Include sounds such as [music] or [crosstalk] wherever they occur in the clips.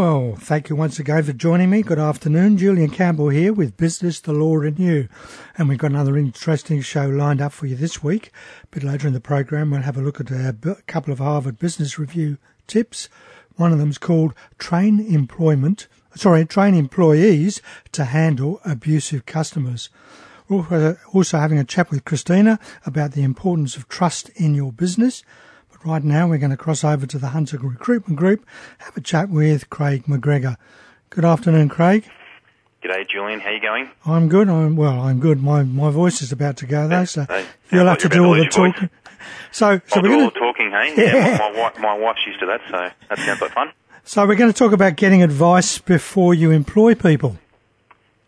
Well, thank you once again for joining me. Good afternoon. Julian Campbell here with Business, the Law and You. And we've got another interesting show lined up for you this week. A bit later in the program, we'll have a look at a couple of Harvard Business Review tips. One of them is called Train Employment, sorry, Train Employees to Handle Abusive Customers. We're also having a chat with Christina about the importance of trust in your business right now we're going to cross over to the Hunter Recruitment Group, have a chat with Craig McGregor. Good afternoon, Craig. G'day, Julian. How you going? I'm good. I'm well. I'm good. My my voice is about to go though, so hey, you'll have to do all the talking. So, so we're going to talking. Hey, yeah. yeah my, my, my wife's used to that, so that sounds like fun. [laughs] So we're going to talk about getting advice before you employ people.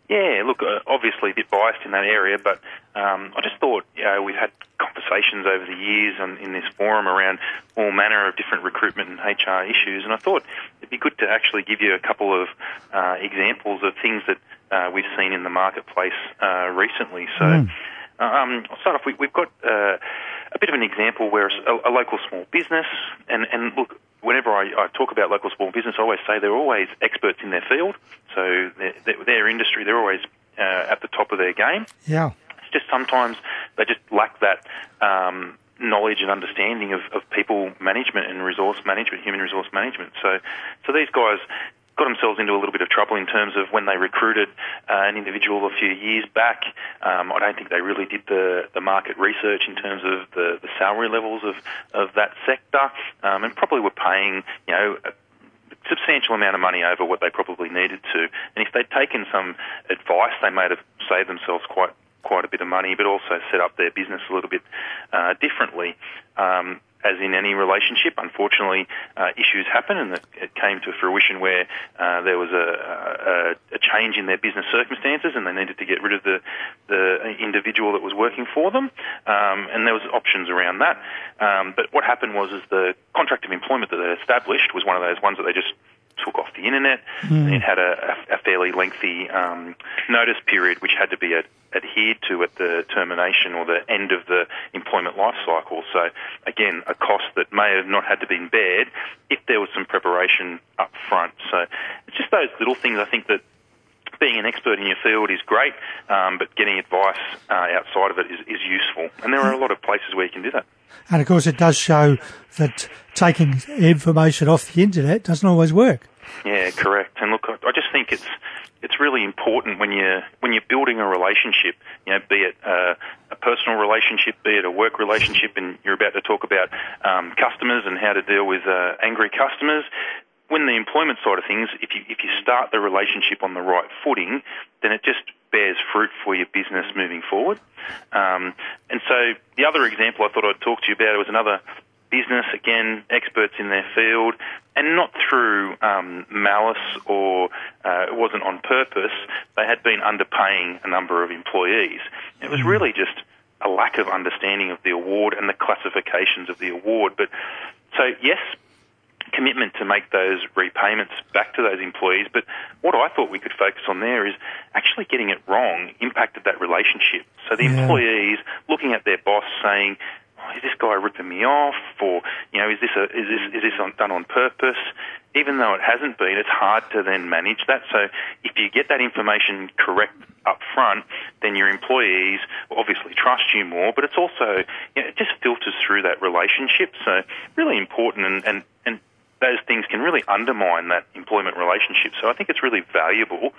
Yeah, look, uh, obviously a bit biased in that area, but um, I just thought, you know, we've had conversations over the years on, in this forum around all manner of different recruitment and HR issues, and I thought it'd be good to actually give you a couple of uh, examples of things that uh, we've seen in the marketplace uh, recently. So, mm. um, I'll start off. We, have got uh, a bit of an example where a, a local small business, and, and look, whenever I, I, talk about local small business, I always say they're always experts in their field. So their, their industry, they're always uh, at the top of their game. Yeah. It's just sometimes they just lack that um, knowledge and understanding of, of people management and resource management, human resource management. So, so these guys got themselves into a little bit of trouble in terms of when they recruited uh, an individual a few years back. Um, I don't think they really did the, the market research in terms of the, the salary levels of, of that sector, um, and probably were paying, you know, a substantial amount of money over what they probably needed to. And if they'd taken some advice, they may have saved themselves quite quite a bit of money, but also set up their business a little bit uh, differently. Um, as in any relationship, unfortunately, uh, issues happen, and it, came to fruition where uh, there was a, a, a, change in their business circumstances, and they needed to get rid of the the individual that was working for them, um, and there was options around that. Um, but what happened was, is the contract of employment that they established was one of those ones that they just took off the internet. Mm. It had a, a fairly lengthy um, notice period, which had to be ad- adhered to at the termination or the end of the employment life cycle. So, again, a cost that may have not had to be bared if there was some preparation up front. So, it's just those little things I think that being an expert in your field is great, um, but getting advice uh, outside of it is, is useful. And there are a lot of places where you can do that. And of course, it does show that taking information off the internet doesn't always work. Yeah, correct. And look, I just think it's it's really important when you're when you're building a relationship. You know, be it uh, a personal relationship, be it a work relationship, and you're about to talk about um, customers and how to deal with uh, angry customers. When the employment side of things, if you if you start the relationship on the right footing, then it just bears fruit for your business moving forward. Um, and so the other example I thought I'd talk to you about was another business, again, experts in their field, and not through um, malice or uh, it wasn't on purpose. They had been underpaying a number of employees. It was really just a lack of understanding of the award and the classifications of the award. But so, yes, commitment to make those repayments back to those employees. But what I thought we could focus on there is actually getting it wrong impacted that relationship. So the yeah. employees looking at their boss saying, oh, is this guy ripping me off, or you know, is this a, is this is this on, done on purpose? Even though it hasn't been, it's hard to then manage that. So if you get that information correct up front, then your employees obviously trust you more. But it's also you know, it just filters through that relationship. So really important, and and and those things can really undermine that employment relationship. So I think it's really valuable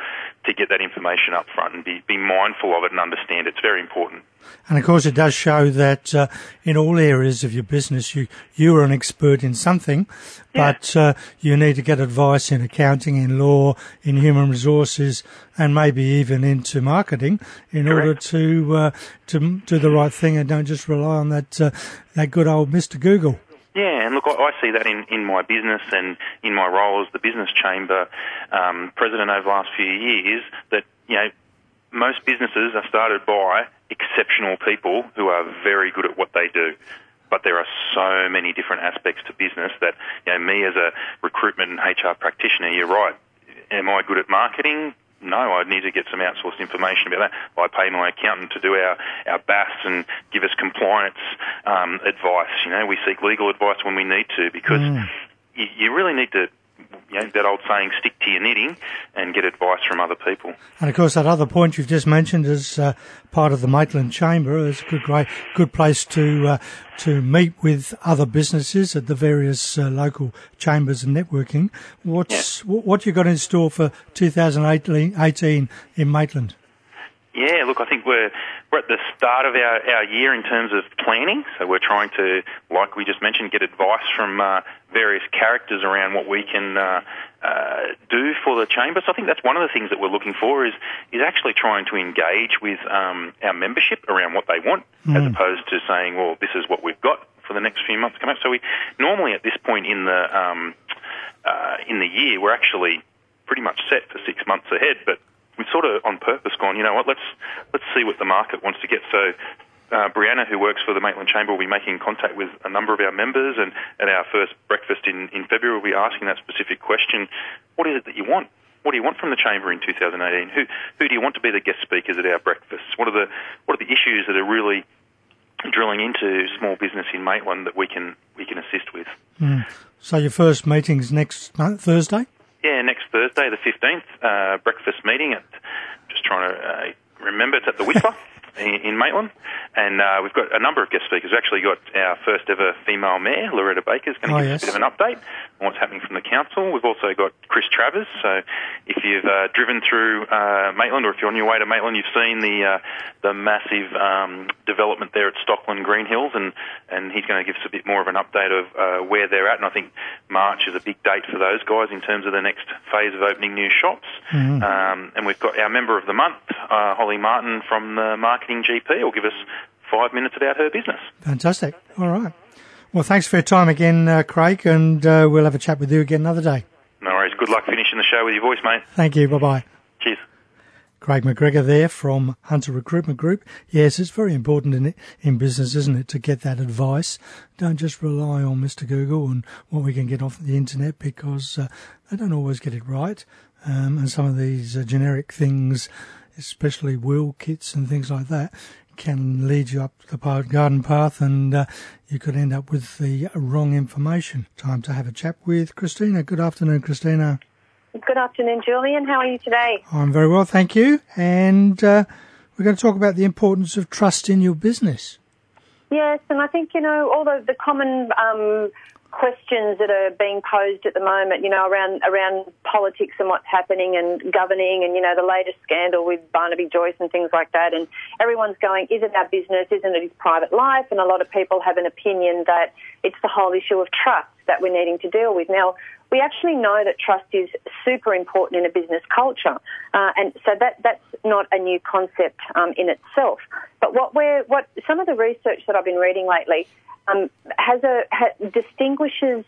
to get that information up front and be, be mindful of it and understand it's very important. And of course, it does show that uh, in all areas of your business, you you are an expert in something, yeah. but uh, you need to get advice in accounting, in law, in human resources, and maybe even into marketing in Correct. order to uh, to do the right thing and don't just rely on that uh, that good old Mister Google. Yeah, and look, I see that in, in my business and in my role as the business chamber um, president over the last few years. That you know, most businesses are started by exceptional people who are very good at what they do. But there are so many different aspects to business that you know, me as a recruitment and HR practitioner, you're right. Am I good at marketing? No, I need to get some outsourced information about that. I pay my accountant to do our, our BAS and give us compliance um, advice. You know, we seek legal advice when we need to because mm. you, you really need to you know, that old saying, stick to your knitting and get advice from other people. And of course, that other point you've just mentioned is uh, part of the Maitland Chamber. It's a good, good place to uh, to meet with other businesses at the various uh, local chambers and networking. What's yeah. what you got in store for 2018 in Maitland? Yeah, look, I think we're we're at the start of our, our year in terms of planning. So we're trying to, like we just mentioned, get advice from uh, various characters around what we can uh, uh, do for the chamber. So I think that's one of the things that we're looking for is is actually trying to engage with um, our membership around what they want, mm. as opposed to saying, well, this is what we've got for the next few months coming up. So we normally at this point in the um, uh, in the year we're actually pretty much set for six months ahead, but we've sort of on purpose gone, you know what, let's let's see what the market wants to get. So uh, Brianna, who works for the Maitland Chamber, will be making contact with a number of our members, and at our first breakfast in, in February, we'll be asking that specific question: What is it that you want? What do you want from the chamber in 2018? Who who do you want to be the guest speakers at our breakfast? What are the what are the issues that are really drilling into small business in Maitland that we can we can assist with? Mm. So your first meeting's next month, Thursday. Yeah, next Thursday, the 15th, uh, breakfast meeting at, just trying to uh, remember, it's at the Whistler [laughs] in, in Maitland. And uh, we've got a number of guest speakers. We've actually got our first ever female mayor, Loretta Baker, is going to oh, give yes. us a bit of an update on what's happening from the council. We've also got Chris Travers. So if you've uh, driven through uh, Maitland or if you're on your way to Maitland, you've seen the uh, the massive um, development there at Stockland Green Hills, and, and he's going to give us a bit more of an update of uh, where they're at. And I think March is a big date for those guys in terms of the next phase of opening new shops. Mm-hmm. Um, and we've got our member of the month, uh, Holly Martin from the Marketing GP, will give us five minutes about her business. Fantastic. All right. Well, thanks for your time again, uh, Craig, and uh, we'll have a chat with you again another day. No worries. Good luck finishing the show with your voice, mate. Thank you. Bye bye. Cheers. Craig McGregor there from Hunter Recruitment Group. Yes, it's very important in in business, isn't it, to get that advice. Don't just rely on Mr. Google and what we can get off the internet because uh, they don't always get it right. Um, and some of these uh, generic things, especially will kits and things like that, can lead you up the garden path and uh, you could end up with the wrong information. Time to have a chat with Christina. Good afternoon, Christina. Good afternoon, Julian. How are you today? I'm very well, thank you. And uh, we're going to talk about the importance of trust in your business. Yes, and I think, you know, all the, the common um, questions that are being posed at the moment, you know, around around politics and what's happening and governing and, you know, the latest scandal with Barnaby Joyce and things like that. And everyone's going, is it our business? Isn't it his private life? And a lot of people have an opinion that it's the whole issue of trust that we're needing to deal with. Now, we actually know that trust is super important in a business culture, uh, and so that that's not a new concept um, in itself. But what we're what some of the research that I've been reading lately um, has a ha, distinguishes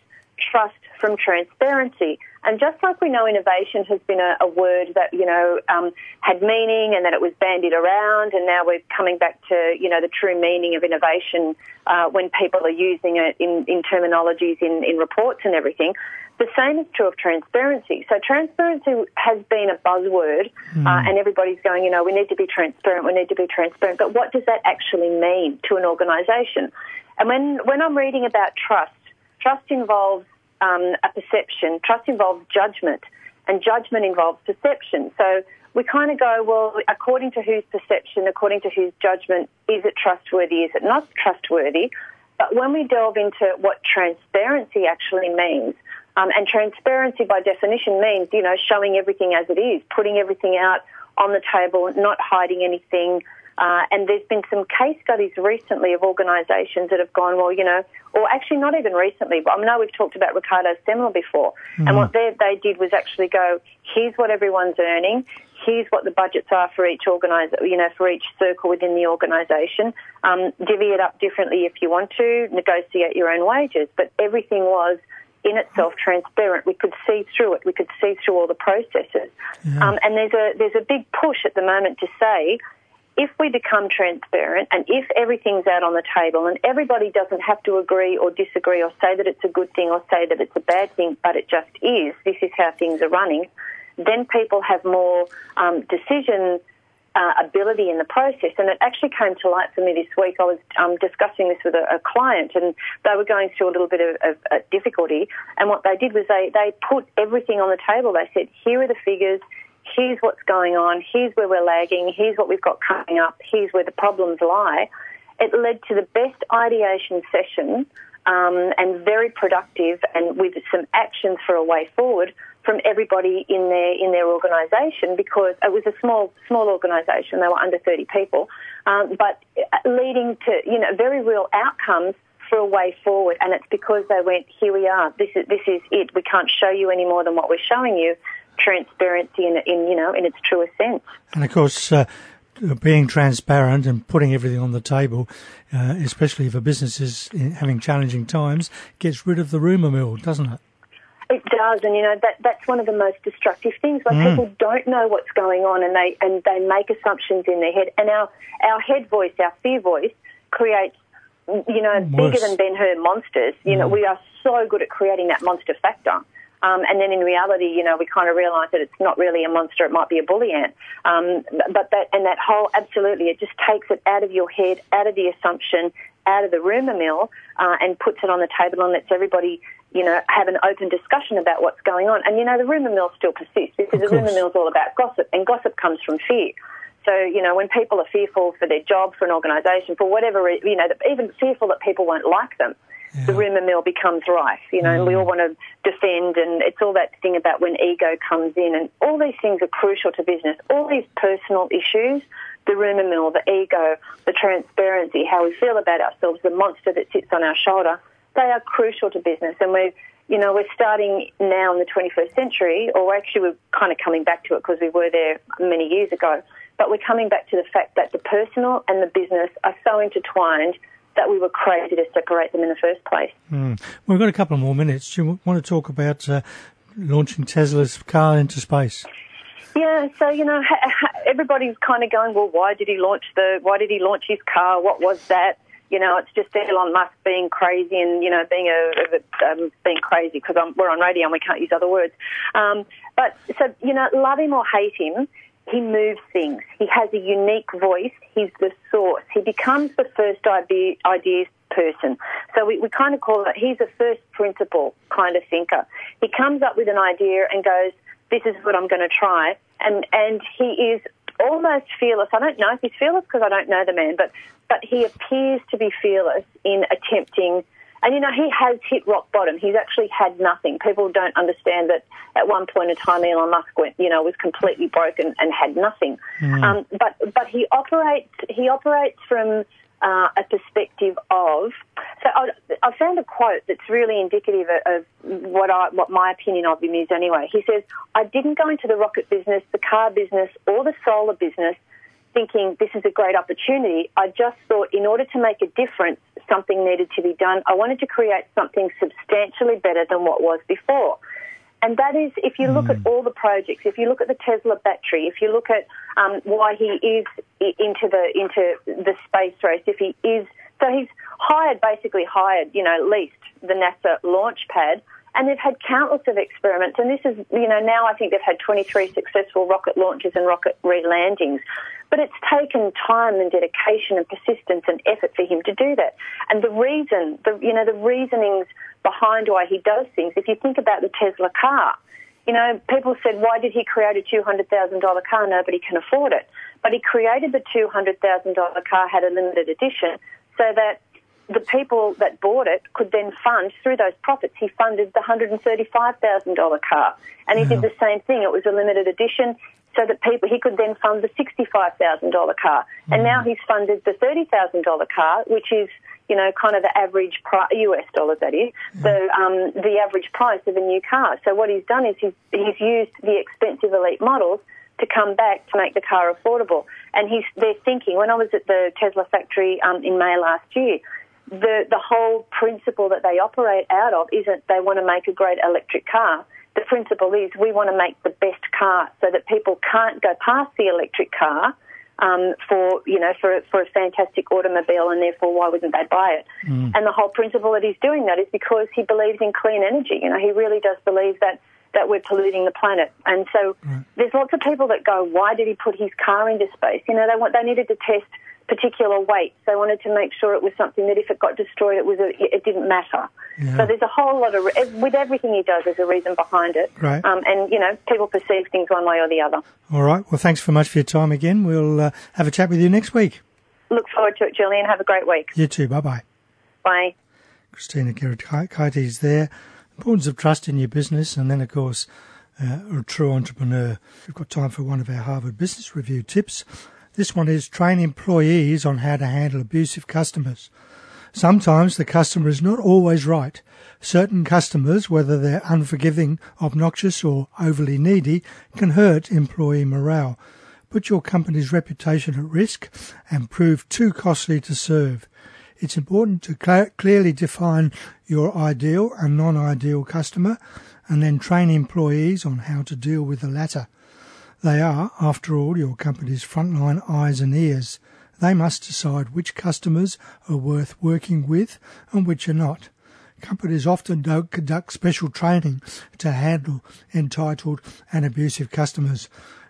trust from transparency. And just like we know innovation has been a, a word that, you know, um, had meaning and that it was bandied around, and now we're coming back to, you know, the true meaning of innovation uh, when people are using it in, in terminologies in, in reports and everything. The same is true of transparency. So transparency has been a buzzword, mm. uh, and everybody's going, you know, we need to be transparent, we need to be transparent. But what does that actually mean to an organisation? And when, when I'm reading about trust, trust involves um, a perception, trust involves judgment, and judgment involves perception. So we kind of go, well, according to whose perception, according to whose judgment, is it trustworthy, is it not trustworthy? But when we delve into what transparency actually means, um, and transparency by definition means, you know, showing everything as it is, putting everything out on the table, not hiding anything, uh, and there's been some case studies recently of organisations that have gone, well, you know, or actually not even recently, but I know we've talked about Ricardo Semler before, mm-hmm. and what they, they did was actually go, here's what everyone's earning, here's what the budgets are for each organise, you know, for each circle within the organisation. Um, divvy it up differently if you want to, negotiate your own wages, but everything was in itself transparent. We could see through it. We could see through all the processes. Yeah. Um, and there's a there's a big push at the moment to say if we become transparent and if everything's out on the table and everybody doesn't have to agree or disagree or say that it's a good thing or say that it's a bad thing, but it just is, this is how things are running, then people have more um, decision uh, ability in the process. And it actually came to light for me this week. I was um, discussing this with a, a, client, and they were going through a little bit of, of, of difficulty. And what they did was they, they put everything on the table. They said, here are the figures. Here's what's going on. Here's where we're lagging. Here's what we've got coming up. Here's where the problems lie. It led to the best ideation session um, and very productive and with some actions for a way forward from everybody in their in their organisation because it was a small small organisation. They were under 30 people, um, but leading to you know very real outcomes for a way forward. And it's because they went, here we are. This is this is it. We can't show you any more than what we're showing you. Transparency in, in you know in its truest sense. And of course. Uh, being transparent and putting everything on the table, uh, especially for businesses having challenging times, gets rid of the rumour mill, doesn't it? It does, and you know that that's one of the most destructive things. Like mm. people don't know what's going on, and they and they make assumptions in their head. And our our head voice, our fear voice, creates you know Worse. bigger than Ben Hur monsters. You mm. know we are so good at creating that monster factor. Um, and then in reality, you know, we kind of realise that it's not really a monster; it might be a bully ant. Um, but that and that whole absolutely, it just takes it out of your head, out of the assumption, out of the rumour mill, uh, and puts it on the table and lets everybody you know, have an open discussion about what's going on. And, you know, the rumour mill still persists because the rumour mill is all about gossip, and gossip comes from fear. So, you know, when people are fearful for their job, for an organisation, for whatever, you know, even fearful that people won't like them, yeah. the rumour mill becomes rife, you know, mm. and we mm. all want to defend, and it's all that thing about when ego comes in, and all these things are crucial to business. All these personal issues, the rumour mill, the ego, the transparency, how we feel about ourselves, the monster that sits on our shoulder, they are crucial to business, and we're you know, we're starting now in the 21st century, or actually we're kind of coming back to it because we were there many years ago, but we're coming back to the fact that the personal and the business are so intertwined that we were crazy to separate them in the first place. Mm. We've got a couple of more minutes. Do you want to talk about uh, launching Tesla's car into space? Yeah, so you know, everybody's kind of going, well, why did he launch the? Why did he launch his car? What was that? you know, it's just Elon Musk being crazy and you know being a, a um, being crazy because we're on radio and we can't use other words. Um, but so you know, love him or hate him, he moves things. He has a unique voice. He's the source. He becomes the first idea, ideas person. So we, we kind of call it, he's a first principle kind of thinker. He comes up with an idea and goes, this is what I'm going to try. And, and he is almost fearless. I don't know if he's fearless because I don't know the man, but but he appears to be fearless in attempting. And you know, he has hit rock bottom. He's actually had nothing. People don't understand that at one point in time, Elon Musk went, you know, was completely broken and had nothing. Mm. Um, but but he operates he operates from uh, a perspective of. So I, I, found a quote that's really indicative of, of what I, what my opinion of him is. Anyway, he says, "I didn't go into the rocket business, the car business, or the solar business." thinking this is a great opportunity. I just thought in order to make a difference, something needed to be done. I wanted to create something substantially better than what was before. And that is, if you look mm. at all the projects, if you look at the Tesla battery, if you look at um, why he is into the into the space race, if he is, so he's hired, basically hired, you know, leased the NASA launch pad and they've had countless of experiments, and this is, you know, now I think they've had 23 successful rocket launches and rocket re-landings. But it's taken time and dedication and persistence and effort for him to do that. And the reason, the, you know, the reasonings behind why he does things, if you think about the Tesla car, you know, people said, why did he create a $200,000 car? Nobody can afford it. But he created the $200,000 car, had a limited edition, so that the people that bought it could then fund through those profits. He funded the $135,000 car, and he did the same thing. It was a limited edition, so that people he could then fund the $65,000 car, and now he's funded the $30,000 car, which is you know kind of the average price, US dollars that is, the um, the average price of a new car. So what he's done is he's he's used the expensive elite models to come back to make the car affordable. And he's, they're thinking, when I was at the Tesla factory um, in May last year, the, the whole principle that they operate out of isn't they want to make a great electric car. The principle is we want to make the best car so that people can't go past the electric car um, for you know for for a fantastic automobile, and therefore why wouldn't they buy it? Mm. And the whole principle that he's doing that is because he believes in clean energy. You know, he really does believe that that we're polluting the planet. And so there's lots of people that go, why did he put his car into space? You know, they want they needed to test particular weights. They wanted to make sure it was something that if it got destroyed, it was a, it didn't matter. Yeah. So there's a whole lot of re- with everything he does, there's a reason behind it. Right. Um, and you know, people perceive things one way or the other. All right. Well, thanks very much for your time again. We'll uh, have a chat with you next week. Look forward to it, Julian. Have a great week. You too. Bye bye. Bye. Christina Gerakiteys there. Importance of trust in your business, and then of course, uh, a true entrepreneur. We've got time for one of our Harvard Business Review tips. This one is train employees on how to handle abusive customers. Sometimes the customer is not always right. Certain customers, whether they're unforgiving, obnoxious, or overly needy, can hurt employee morale, put your company's reputation at risk, and prove too costly to serve. It's important to cl- clearly define your ideal and non-ideal customer and then train employees on how to deal with the latter. They are, after all, your company's frontline eyes and ears. They must decide which customers are worth working with and which are not. Companies often don't conduct special training to handle entitled and abusive customers,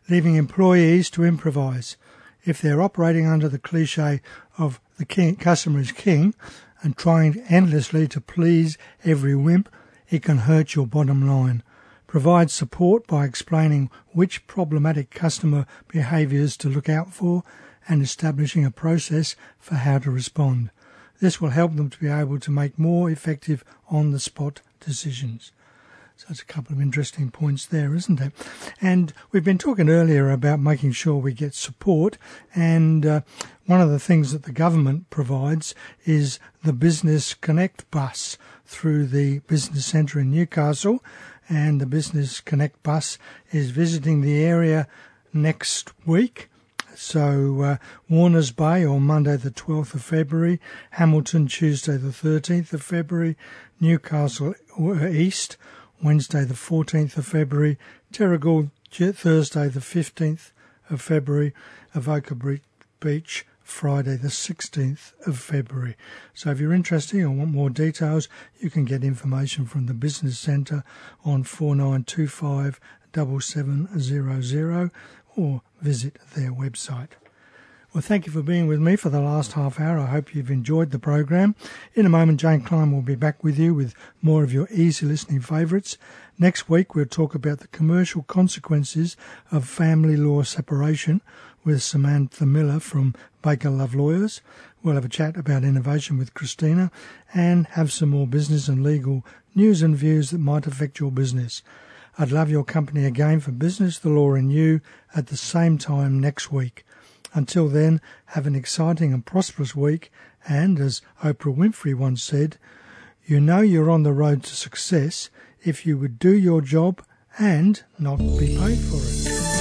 leaving employees to improvise. If they're operating under the cliche of the king, customer is king and trying endlessly to please every whim, it can hurt your bottom line. Provide support by explaining which problematic customer behaviours to look out for and establishing a process for how to respond. This will help them to be able to make more effective on the spot decisions. So it's a couple of interesting points there, isn't it? And we've been talking earlier about making sure we get support, and uh, one of the things that the government provides is the Business Connect bus through the Business Centre in Newcastle, and the Business Connect bus is visiting the area next week. So uh, Warners Bay on Monday the 12th of February, Hamilton Tuesday the 13th of February, Newcastle uh, East Wednesday the 14th of February, Terrigal Thursday the 15th of February, Avoca Beach Friday the 16th of February. So if you're interested or want more details, you can get information from the Business Centre on 4925 7700 or visit their website. Well, thank you for being with me for the last half hour. I hope you've enjoyed the program. In a moment, Jane Klein will be back with you with more of your easy listening favourites. Next week, we'll talk about the commercial consequences of family law separation with Samantha Miller from Baker Love Lawyers. We'll have a chat about innovation with Christina and have some more business and legal news and views that might affect your business. I'd love your company again for Business, the Law and You at the same time next week. Until then, have an exciting and prosperous week. And as Oprah Winfrey once said, you know you're on the road to success if you would do your job and not be paid for it.